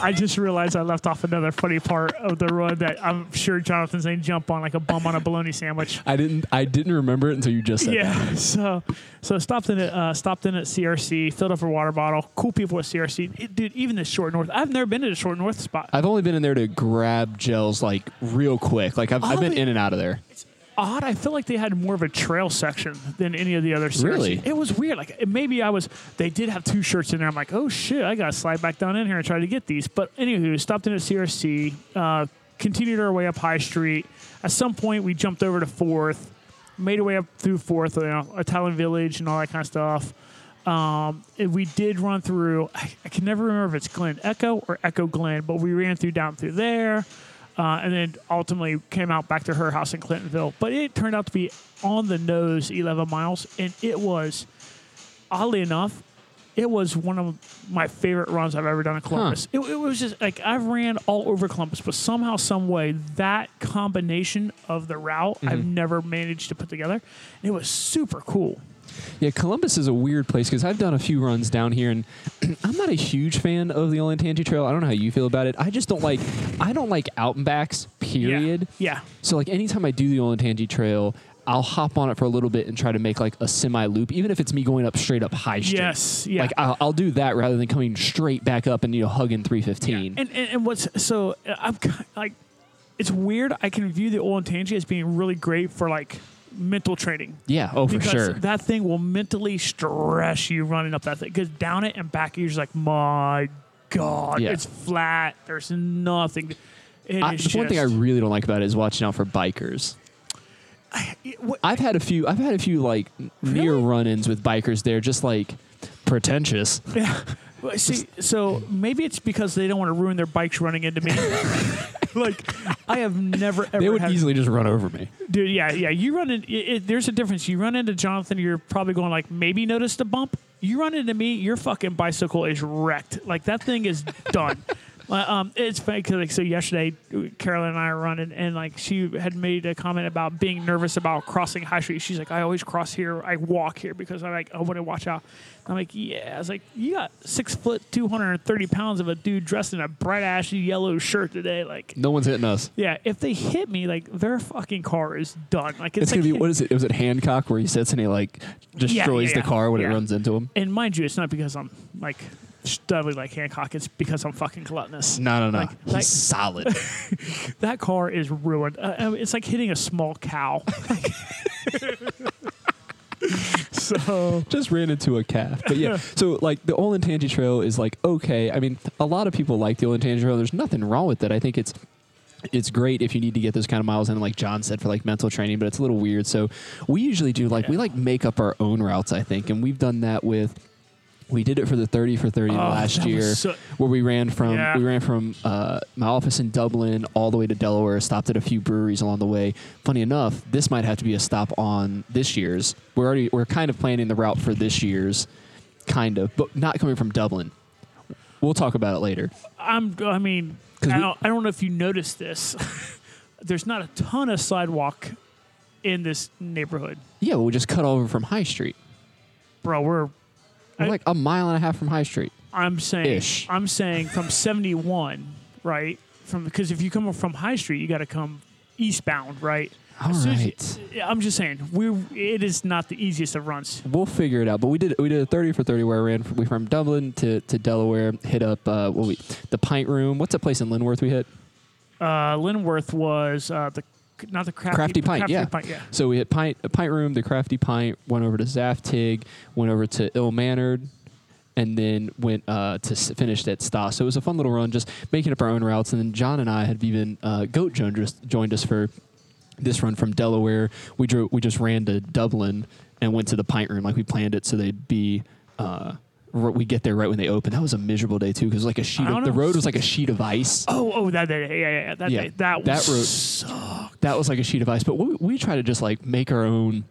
I just realized I left off another funny part of the run that I'm sure Jonathan's going to jump on like a bum on a bologna sandwich. I didn't. I didn't remember it until you just said. that. Yeah, so so stopped in at uh, stopped in at CRC, filled up a water bottle. Cool people at CRC, It- dude. Even the Short North, I've never been to the Short North spot. I've only been in there to grab gels like real quick. Like I've, I've been in and out of there. Odd, I feel like they had more of a trail section than any of the other CRC. Really? it was weird. Like maybe I was. They did have two shirts in there. I'm like, oh shit, I gotta slide back down in here and try to get these. But anywho, stopped in at CRC, uh, continued our way up High Street. At some point, we jumped over to Fourth, made our way up through Fourth, you know, Italian Village and all that kind of stuff. Um, and we did run through. I, I can never remember if it's Glen Echo or Echo Glen, but we ran through down through there, uh, and then ultimately came out back to her house in Clintonville. But it turned out to be on the nose 11 miles, and it was oddly enough, it was one of my favorite runs I've ever done in Columbus. It, it was just like I've ran all over Columbus, but somehow, some way, that combination of the route I've never managed to put together. And It was super cool. Yeah, Columbus is a weird place because I've done a few runs down here, and I'm not a huge fan of the Olentangy Trail. I don't know how you feel about it. I just don't like. I don't like out and backs. Period. Yeah. yeah. So like anytime I do the Olentangy Trail, I'll hop on it for a little bit and try to make like a semi loop, even if it's me going up straight up high street. Yes, yeah. Like I'll, I'll do that rather than coming straight back up and you know hugging 315. And, and and what's so I'm like, it's weird. I can view the Olentangy as being really great for like mental training. yeah, oh for because sure. that thing will mentally stress you running up that thing. Because down it and back, you're just like, my god, Yeah. it's flat. There's nothing. It I, the one thing I really don't like about it is watching out for bikers. what- I've had a few. I've had a few like near run-ins with bikers. They're just like pretentious. Yeah. See, so maybe it's because they don't want to ruin their bikes running into me. like, I have never ever They would had, easily just run over me. dude. Yeah, yeah. You run in. It, it, there's a difference. You run into Jonathan, you're probably going like, maybe noticed a bump. You run into me, your fucking bicycle is wrecked. Like that thing is done. Uh, um, it's funny because like so yesterday, Carolyn and I were running, and like she had made a comment about being nervous about crossing High Street. She's like, I always cross here, I walk here because I like I want to watch out. I'm like, yeah. I was like, you got six foot, two hundred and thirty pounds of a dude dressed in a bright ash yellow shirt today. Like, No one's hitting us. yeah, if they hit me, like their fucking car is done. Like it's, It's like, gonna be what is it? Was it Hancock where he sits and he like destroys yeah, the car when yeah. it runs into him? And mind you, it's not because I'm like studly like Hancock. It's because I'm fucking gluttonous. No, no, no. Like- He's like- solid. That car is ruined. Uh, it's like hitting a small cow. so just ran into a calf. But yeah, so like the Olentangy Trail is like okay. I mean, a lot of people like the Olentangy Trail. There's nothing wrong with it. I think it's it's great if you need to get those kind of miles in, like John said, for like mental training. But it's a little weird. So we usually do like we like make up our own routes. I think, and we've done that with. We did it for the 30 for 30 Oh, last year, so- where we ran from Yeah. we ran from uh, my office in Dublin all the way to Delaware. Stopped at a few breweries along the way. Funny enough, this might have to be a stop on this year's. We're already we're kind of planning the route for this year's, kind of, but not coming from Dublin. We'll talk about it later. I'm. I mean, I we- don't, I don't know if you noticed this. There's not a ton of sidewalk in this neighborhood, Yeah, we just cut over from High Street. bro. We're. We're I- like a mile and a half from High Street. I'm saying. Ish. I'm saying from 71, right? From because if you come from High Street, you got to come eastbound, right? All soon you- I'm just saying we. It is not the easiest of runs. We'll figure it out. But we did we did a thirty for thirty where I ran from, we from Dublin to, to Delaware. Hit up uh, what we the Pint Room. What's that place in Linworth we hit? Uh, Linworth was uh, the not the crafty, Crafty Pint, yeah. Pint, yeah. So we hit Pint a Pint Room, the Crafty Pint. Went over to Zaftig. Went over to Ill Mannered. And then went uh, to s- finished at Staas. So it was a fun little run, just making up our own routes. And then John and I had even uh, Goat joined us, joined us for this run from Delaware. We drove, we just ran to Dublin and went to the pint room like we planned it, so they'd be. Uh, we get there right when they open. That was a miserable day too because like a sheet of the road was like a sheet of ice. Oh, oh, that day, yeah, yeah, yeah that Yeah, day, that that was road- so- That was like a sheet of ice. But we, we try to just like make our own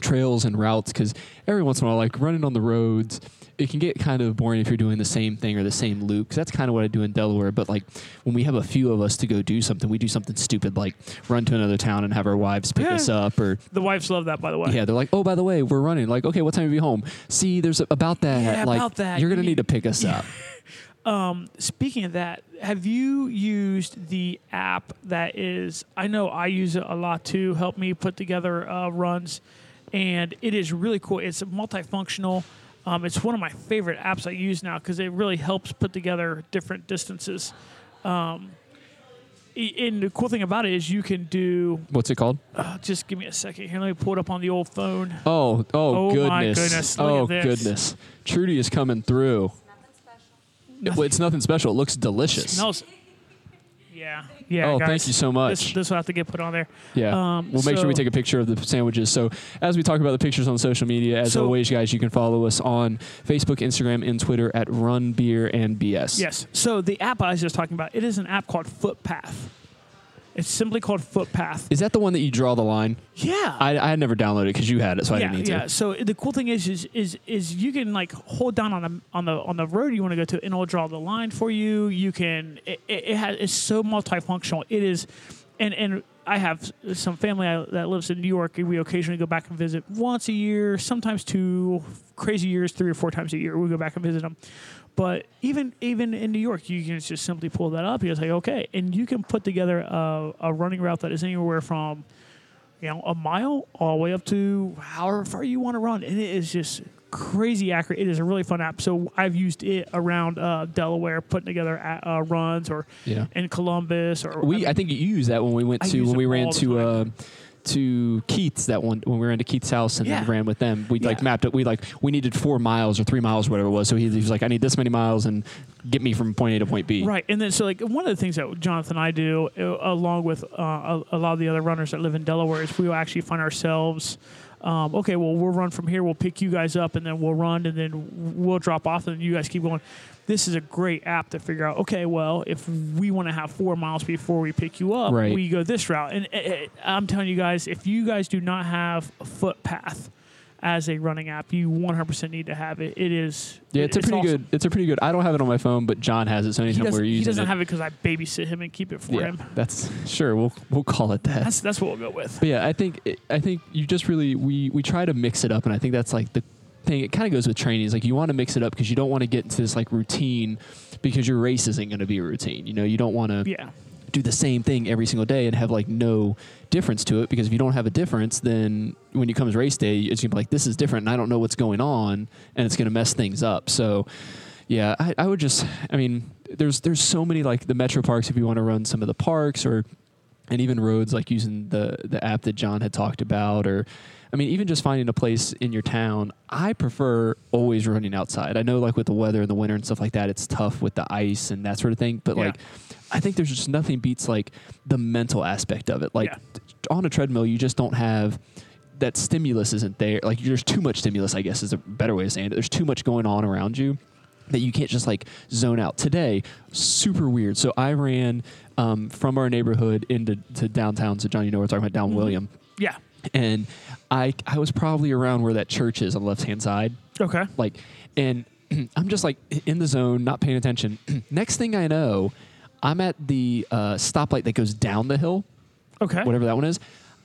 trails and routes because every once in a while, like running on the roads, it can get kind of boring if you're doing the same thing or the same loop. Because that's kind of what I do in Delaware. But like when we have a few of us to go do something, we do something stupid like run to another town and have our wives pick us up or The wives love that, by the way. Yeah, they're like, oh, by the way, we're running. Like, okay, what time are you home? See, there's a, about that. Yeah, like, about that. You're gonna need- need to pick us up. Speaking of that, have you used the app that is? I know I use it a lot to help me put together uh, runs, and it is really cool. It's multifunctional. Um, it's one of my favorite apps I use now because it really helps put together different distances. Um, and the cool thing about it is you can do. What's it called? Uh, just give me a second here. Let me pull it up on the old phone. Oh, oh, Oh, goodness. my goodness, oh, goodness. Trudy is coming through. Well, it's nothing special. It looks delicious. Smells. Yeah. Yeah. Oh, guys. thank you so much. This, this will have to get put on there. Yeah. Um, we'll make sure we take a picture of the sandwiches. So, as we talk about the pictures on social media, as So- always, guys, you can follow us on Facebook, Instagram, and Twitter at Run Beer and BS. Yes. So the app I was just talking about, it is an app called Footpath. It's simply called Footpath. Is that the one that you draw the line? Yeah. I, I had never downloaded it because you had it, so I yeah, didn't need to. yeah. to. So the cool thing is, is, is, is you can like hold down on the on the on the road you want to go to, and it'll draw the line for you. You can. It, it, it has. It's so multifunctional. It is, and and I have some family I- that lives in New York, and we occasionally go back and visit once a year, sometimes two crazy years, three or four times a year. We go back and visit them. But even even in New York, you can just simply pull that up. You say, okay, and you can put together a, a running route that is anywhere from you know, a mile all the way up to however far you want to run, and it is just crazy accurate. It is a really fun app. So I've used it around uh, Delaware, putting together uh, runs, or Yeah. in Columbus, or We I think you used that when we went to when we ran to uh. To Keith's that one when we ran to Keith's house and Yeah. then ran with them. We like mapped it. We like we needed four miles or three miles, whatever it was. So he, he was like, I need this many miles and get me from point A to point B. Right, and then so like one of the things that Jonathan and I do, uh, along with uh, a, a lot of the other runners that live in Delaware, is we will actually find ourselves. Um, okay, well we'll run from here. We'll pick you guys up, and then we'll run, and then we'll drop off, and you guys keep going. This is a great app to figure out. Okay, well if we want to have four miles before we pick you up, Right. we go this route. And uh, uh, I'm telling you guys, if you guys do not have a footpath as a running app, you 100% need to have it. It is. Yeah, it's a pretty awesome. good. It's a pretty good. I don't have it on my phone, but John has it. So anytime we're he doesn't it, have it because I babysit him and keep it for yeah, him. that's sure. We'll we'll call it that. That's that's what we'll go with. But yeah, I think I think you just really we we try to mix it up, and I think that's like the thing. It kind of goes with training. Is like you want to mix it up because you don't want to get into this like routine because your race isn't going to be a routine. You know, you don't want to Yeah. do the same thing every single day and have like no difference to it because if you don't have a difference, then when you comes race day, it's gonna be like this is different, and I don't know what's going on, and it's gonna mess things up. So. Yeah, I, I would just. I mean, there's there's so many like the metro parks if you want to run some of the parks or and even roads like using the the app that John had talked about or I mean even just finding a place in your town I prefer always running outside. I know like with the weather in the winter and stuff like that it's tough with the ice and that sort of thing but Yeah. like I think there's just nothing beats like the mental aspect of it. Like Yeah. on a treadmill you just don't have that stimulus isn't there. Like there's too much stimulus I guess is a better way of saying it. There's too much going on around you that you can't just like zone out. Today, super weird. So I ran um, from our neighborhood into to downtown. So John, you know we're talking about down William, Yeah. and I I was probably around where that church is on the left hand side, Okay. like, and I'm just like in the zone, not paying attention. Next thing I know, I'm at the uh, stoplight that goes down the hill Okay. whatever that one is.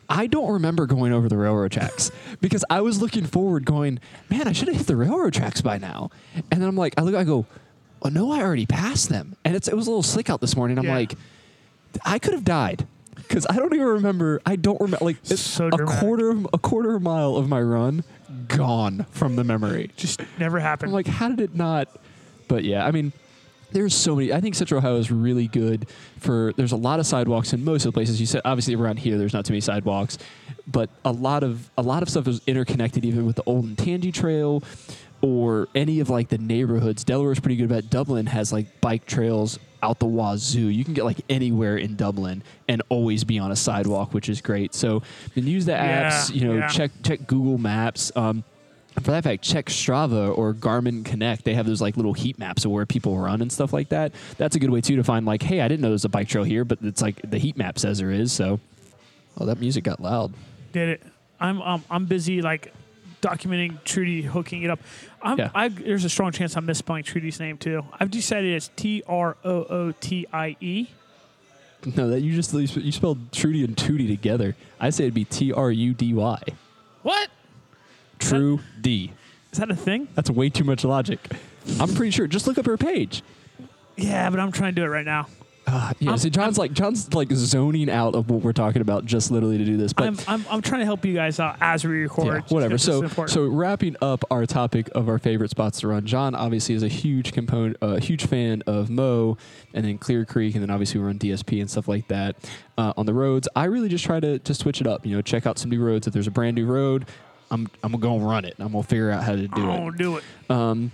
I don't remember going over the railroad tracks because I was looking forward, going, man, I should have hit the railroad tracks by now. And then I'm like, I look, I go, oh no, I already passed them. And it's it was a little slick out this morning. I'm Yeah. like, I could have died because I don't even remember. I don't remember like it's So a dramatic. quarter of, a quarter of a mile of my run gone from the memory. Just never happened. I'm like, how did it not? But yeah, I mean, there's so many. I think Central Ohio is really good for. There's a lot of sidewalks in most of the places. You said obviously around here, there's not too many sidewalks, but a lot of a lot of stuff is interconnected, even with the Olentangy Trail or any of like the neighborhoods. Delaware's pretty good about. Dublin has like bike trails out the wazoo. You can get like anywhere in Dublin and always be on a sidewalk, which is great. So then use the apps. Yeah. You know, yeah. check check Google Maps. Um, for that fact, check Strava or Garmin Connect. They have those like little heat maps of where people run and stuff like that. That's a good way too to find like, hey, I didn't know there's a bike trail here, but it's like the heat map says there is. So, oh, that music got loud. Did it. I'm um, I'm busy like documenting Trudy hooking it up. I'm, Yeah. I, there's a strong chance I'm misspelling Trudy's name too. I've decided it's T R O O T I E. No, that you just you spelled Trudy and Tootie together. I say it'd be T R U D Y. What? True D. Is that a thing? That's way too much logic. I'm pretty sure. Just look up her page. Yeah, but I'm trying to do it right now. Uh, yeah, I'm- see, John's like John's like zoning out of what we're talking about just literally to do this. But I'm, I'm I'm trying to help you guys out as we record. Yeah, just whatever. So, important. so wrapping up our topic of our favorite spots to run. John obviously is a huge component, a huge fan of Mo, and then Clear Creek, and then obviously we run DSP and stuff like that uh, on the roads. I really just try to to switch it up. You know, check out some new roads. If there's a brand new road, I'm I'm gonna run it. I'm gonna figure out how to do it. do it. Um,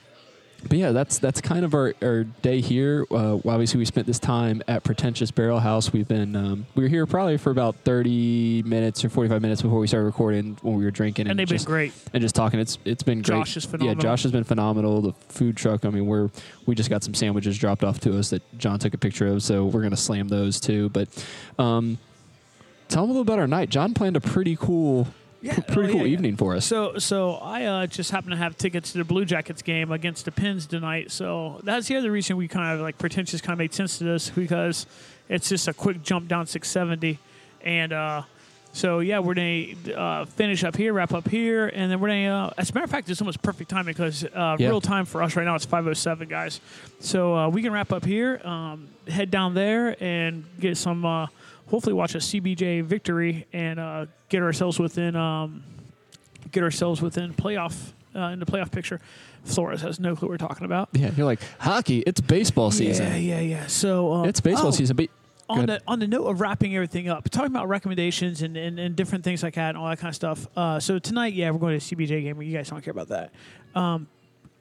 but yeah, that's that's kind of our, our day here. Uh, obviously, we spent this time at Pretentious Barrel House. We've been um, we were here probably for about thirty minutes or forty five minutes before we started recording when we were drinking And they've just, been great. and just talking. It's it's been great. Josh is Yeah. Josh has been phenomenal. The food truck. I mean, we're we just got some sandwiches dropped off to us that John took a picture of, so we're gonna slam those too. But um, tell them a little about our night. John planned a pretty cool, Yeah, pretty oh, cool yeah, yeah. evening for us. So, so I uh, just happen to have tickets to the Blue Jackets game against the Pins tonight. So that's the other reason we kind of like pretentious kind of made sense to this because it's just a quick jump down 670, and uh, so yeah, we're gonna uh, finish up here, wrap up here, and then we're gonna. Uh, as a matter of fact, it's almost perfect timing because uh, Yeah. real time for us right now it's 5:07, guys. So uh, we can wrap up here, um, head down there, and get some. Hopefully watch a CBJ victory and uh, get ourselves within um, get ourselves within playoff uh, in the playoff picture. Flores has no clue what we're talking about. Yeah, you're like hockey. It's baseball season. Yeah, yeah, yeah. So um, It's baseball oh, season, but on the on the note of wrapping everything up, talking about recommendations and, and, and different things like that and all that kind of stuff. Uh, so tonight, yeah, we're going to a CBJ game. You guys don't care about that. Um,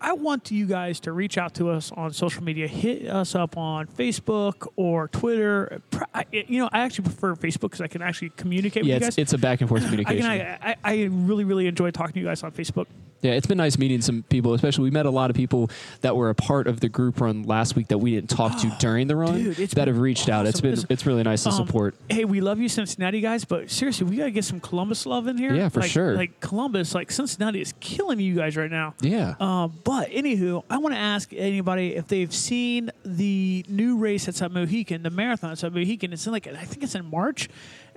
I want you guys to reach out to us on social media. Hit us up on Facebook or Twitter. You know, I actually prefer Facebook because I can actually communicate yeah, with you it's, guys. it's a back and forth I, communication. can, I, I, I really, really enjoy talking to you guys on Facebook. Yeah, it's been nice meeting some people, especially we met a lot of people that were a part of the group run last week that we didn't talk to during the run dude, that have reached out. It's been It's- really nice to Um, support. Hey, we love you, Cincinnati guys, but seriously, we gotta get some Columbus love in here. Yeah, for Like- sure. Like Columbus, like Cincinnati is killing you guys right now. Yeah. Um, but anywho, I want to ask anybody if they've seen the new race that's at Mohican, the marathon that's at Mohican. It's in like I think it's in March,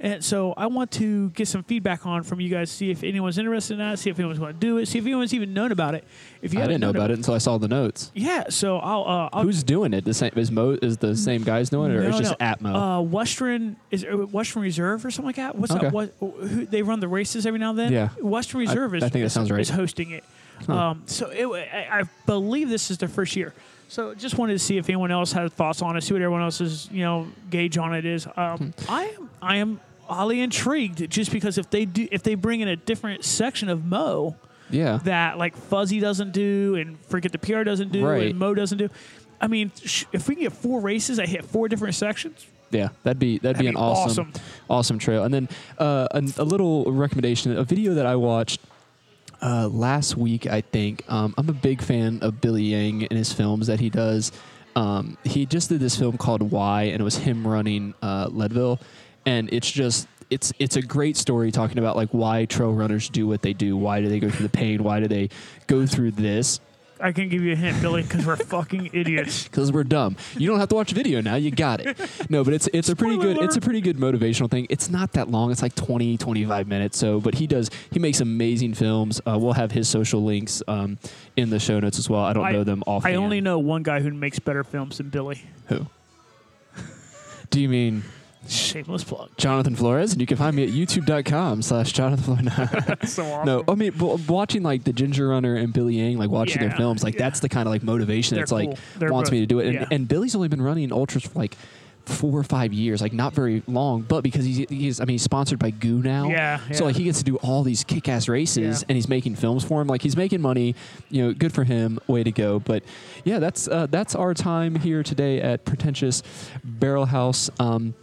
and so I want to get some feedback on from you guys. See if anyone's interested in that. See if anyone's going to do it. See if anyone's even known about it. If you I didn't know about it until I saw the notes. Yeah, so I'll. Uh, I'll Who's doing it? The same is Mo is the same guys doing it, or no, it's just no. at Mo? Uh, Western is it Western Reserve or something like that. What's Okay. that? What who, they run the races every now and then? Yeah. Western Reserve is. I think that sounds right. Is hosting it. Um, so it, I, I believe this is the first year. So just wanted to see if anyone else had thoughts on it. See what everyone else's you know gauge on it is. Um, Hmm. I am I am highly intrigued just because if they do if they bring in a different section of Mo yeah. that like Fuzzy doesn't do and forget the PR doesn't do Right. and Mo doesn't do. I mean, sh- if we can get four races, I hit four different sections. Yeah, that'd be that'd, be That'd an be awesome, awesome. awesome trail. And then uh, a, a little recommendation: a video that I watched uh, last week. I think um, I'm a big fan of Billy Yang and his films that he does. Um, he just did this film called Why, and it was him running uh, Leadville, and it's just it's it's a great story talking about like why trail runners do what they do. Why do they go through the pain? Why do they go through this? I can give you a hint, Billy, because we're fucking idiots. because we're dumb. You don't have to watch video now. You got it. No, but it's it's a pretty Spoiler good it's a pretty good motivational thing. It's not that long. It's like 20 25 minutes. So, but he does he makes amazing films. Uh, we'll have his social links um, in the show notes as well. I don't I, know them off. I only know one guy who makes better films than Billy. who. Do you mean Shameless plug. Jonathan Flores? And you can find me at youtube.com slash Jonathan Flores. so awesome. No, I mean, w- watching like the Ginger Runner and Billy Yang, like watching their films, like yeah. that's the kind of like motivation They're that's like. They're wants me to do it. And, yeah. and Billy's only been running ultras for like four or five years, like not very long, but because he's, he's I mean, he's sponsored by Goo now. Yeah, So like he gets to do all these kick ass races Yeah. and he's making films for him. Like he's making money, you know, good for him. Way to go. But yeah, that's, uh, that's our time here today at Pretentious Barrel House. Um,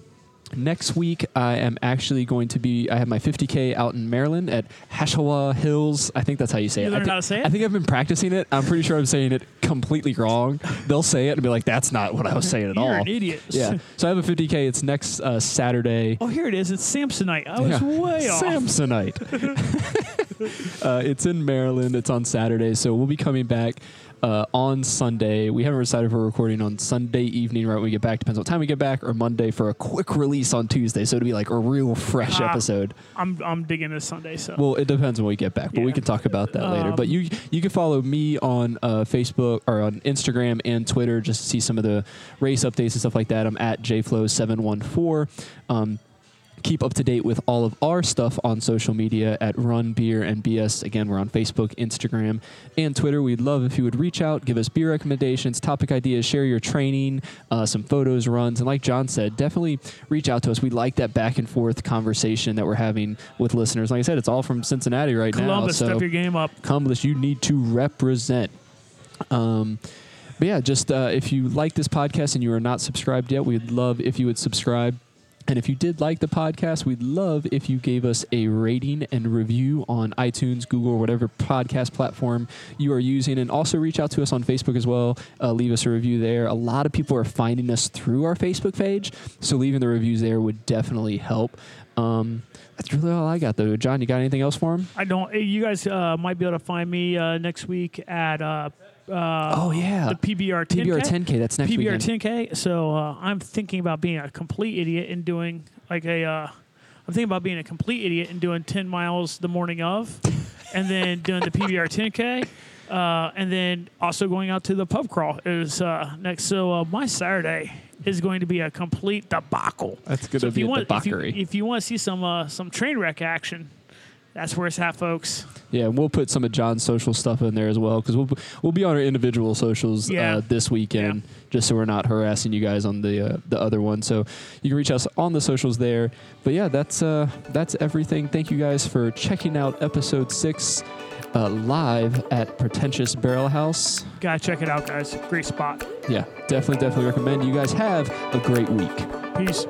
Next week, I am actually going to be. I have my 50k out in Maryland at Hashawha Hills. I think that's how you say You it. I learned thi- how to say it? I think I've been practicing it. I'm pretty sure I'm saying it completely wrong. They'll say it and be like, "That's not what I was saying at You're all." an idiot. Yeah. So I have a 50k. It's next uh, Saturday. Oh, here it is. It's Samsonite. I was Yeah. way off. Samsonite. uh, it's in Maryland. It's on Saturday, so we'll be coming back uh, on Sunday. We haven't decided if we're recording on Sunday evening, right when we get back. Depends what time we get back, or Monday for a quick release on Tuesday. So it'll be like a real fresh Ah. episode. I'm I'm digging this Sunday. So Well, it depends when we get back, but we can talk about that later. Um, But you you can follow me on uh, Facebook or on Instagram and Twitter just to see some of the race updates and stuff like that. I'm at jflow714. Um, keep up to date with all of our stuff on social media at Run Beer and BS. Again, we're on Facebook, Instagram, and Twitter. We'd love if you would reach out, give us beer recommendations, topic ideas, share your training, uh, some photos, runs, and like John said, definitely reach out to us. We like that back and forth conversation that we're having with listeners. Like I said, it's all from Cincinnati right Columbus, now. So step your game up. Columbus, you need to represent. Um, but yeah, just uh, if you like this podcast and you are not subscribed yet, we'd love if you would subscribe. And if you did like the podcast, we'd love if you gave us a rating and review on iTunes, Google, or whatever podcast platform you are using. And also reach out to us on Facebook as well. Uh, leave us a review there. A lot of people are finding us through our Facebook page. So leaving the reviews there would definitely help. Um, that's really all I got, though. John, you got anything else for him? I don't. You guys uh, might be able to find me uh, next week at. Uh, uh, Oh, yeah. the PBR 10K. PBR 10K, that's next PBR weekend. 10K. So uh, I'm thinking about being a complete idiot and doing like a. Uh, I'm thinking about being a complete idiot and doing 10 miles the morning of, and then doing the PBR 10K, uh, and then also going out to the pub crawl is uh, next. So uh, my Saturday is going to be a complete debacle. That's going So to if be you a want, if you, if you want to see some uh, some train wreck action, that's where it's at, folks. Yeah, and we'll put some of John's social stuff in there as well because we'll we'll be on our individual socials Yeah. uh, this weekend, Yeah. just so we're not harassing you guys on the uh, the other one. So you can reach us on the socials there. But yeah, that's uh, that's everything. Thank you guys for checking out episode six uh, live at Pretentious Barrel House. Gotta check it out, guys. Great spot. Yeah, definitely, definitely recommend. You guys have a great week. Peace.